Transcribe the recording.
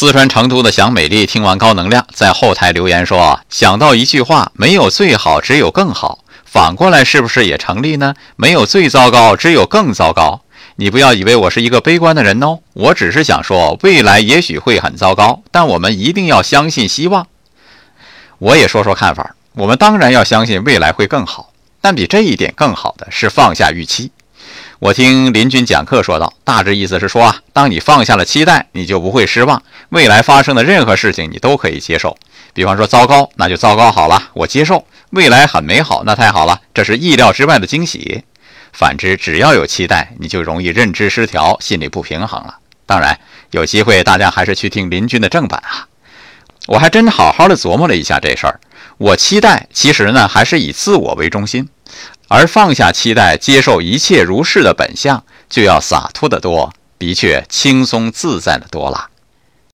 四川成都的想美丽听完高能量，在后台留言说：“想到一句话，没有最好，只有更好。反过来是不是也成立呢？没有最糟糕，只有更糟糕。你不要以为我是一个悲观的人哦，我只是想说，未来也许会很糟糕，但我们一定要相信希望。我也说说看法，我们当然要相信未来会更好，但比这一点更好的是放下预期。”我听林军讲课说道，大致意思是说啊，当你放下了期待，你就不会失望，未来发生的任何事情你都可以接受。比方说糟糕，那就糟糕好了，我接受；未来很美好，那太好了，这是意料之外的惊喜。反之，只要有期待，你就容易认知失调，心理不平衡了。当然，有机会大家还是去听林军的正版啊。我还真好好的琢磨了一下这事儿，我期待其实呢，还是以自我为中心。而放下期待，接受一切如是的本相，就要洒脱的多，的确轻松自在的多了。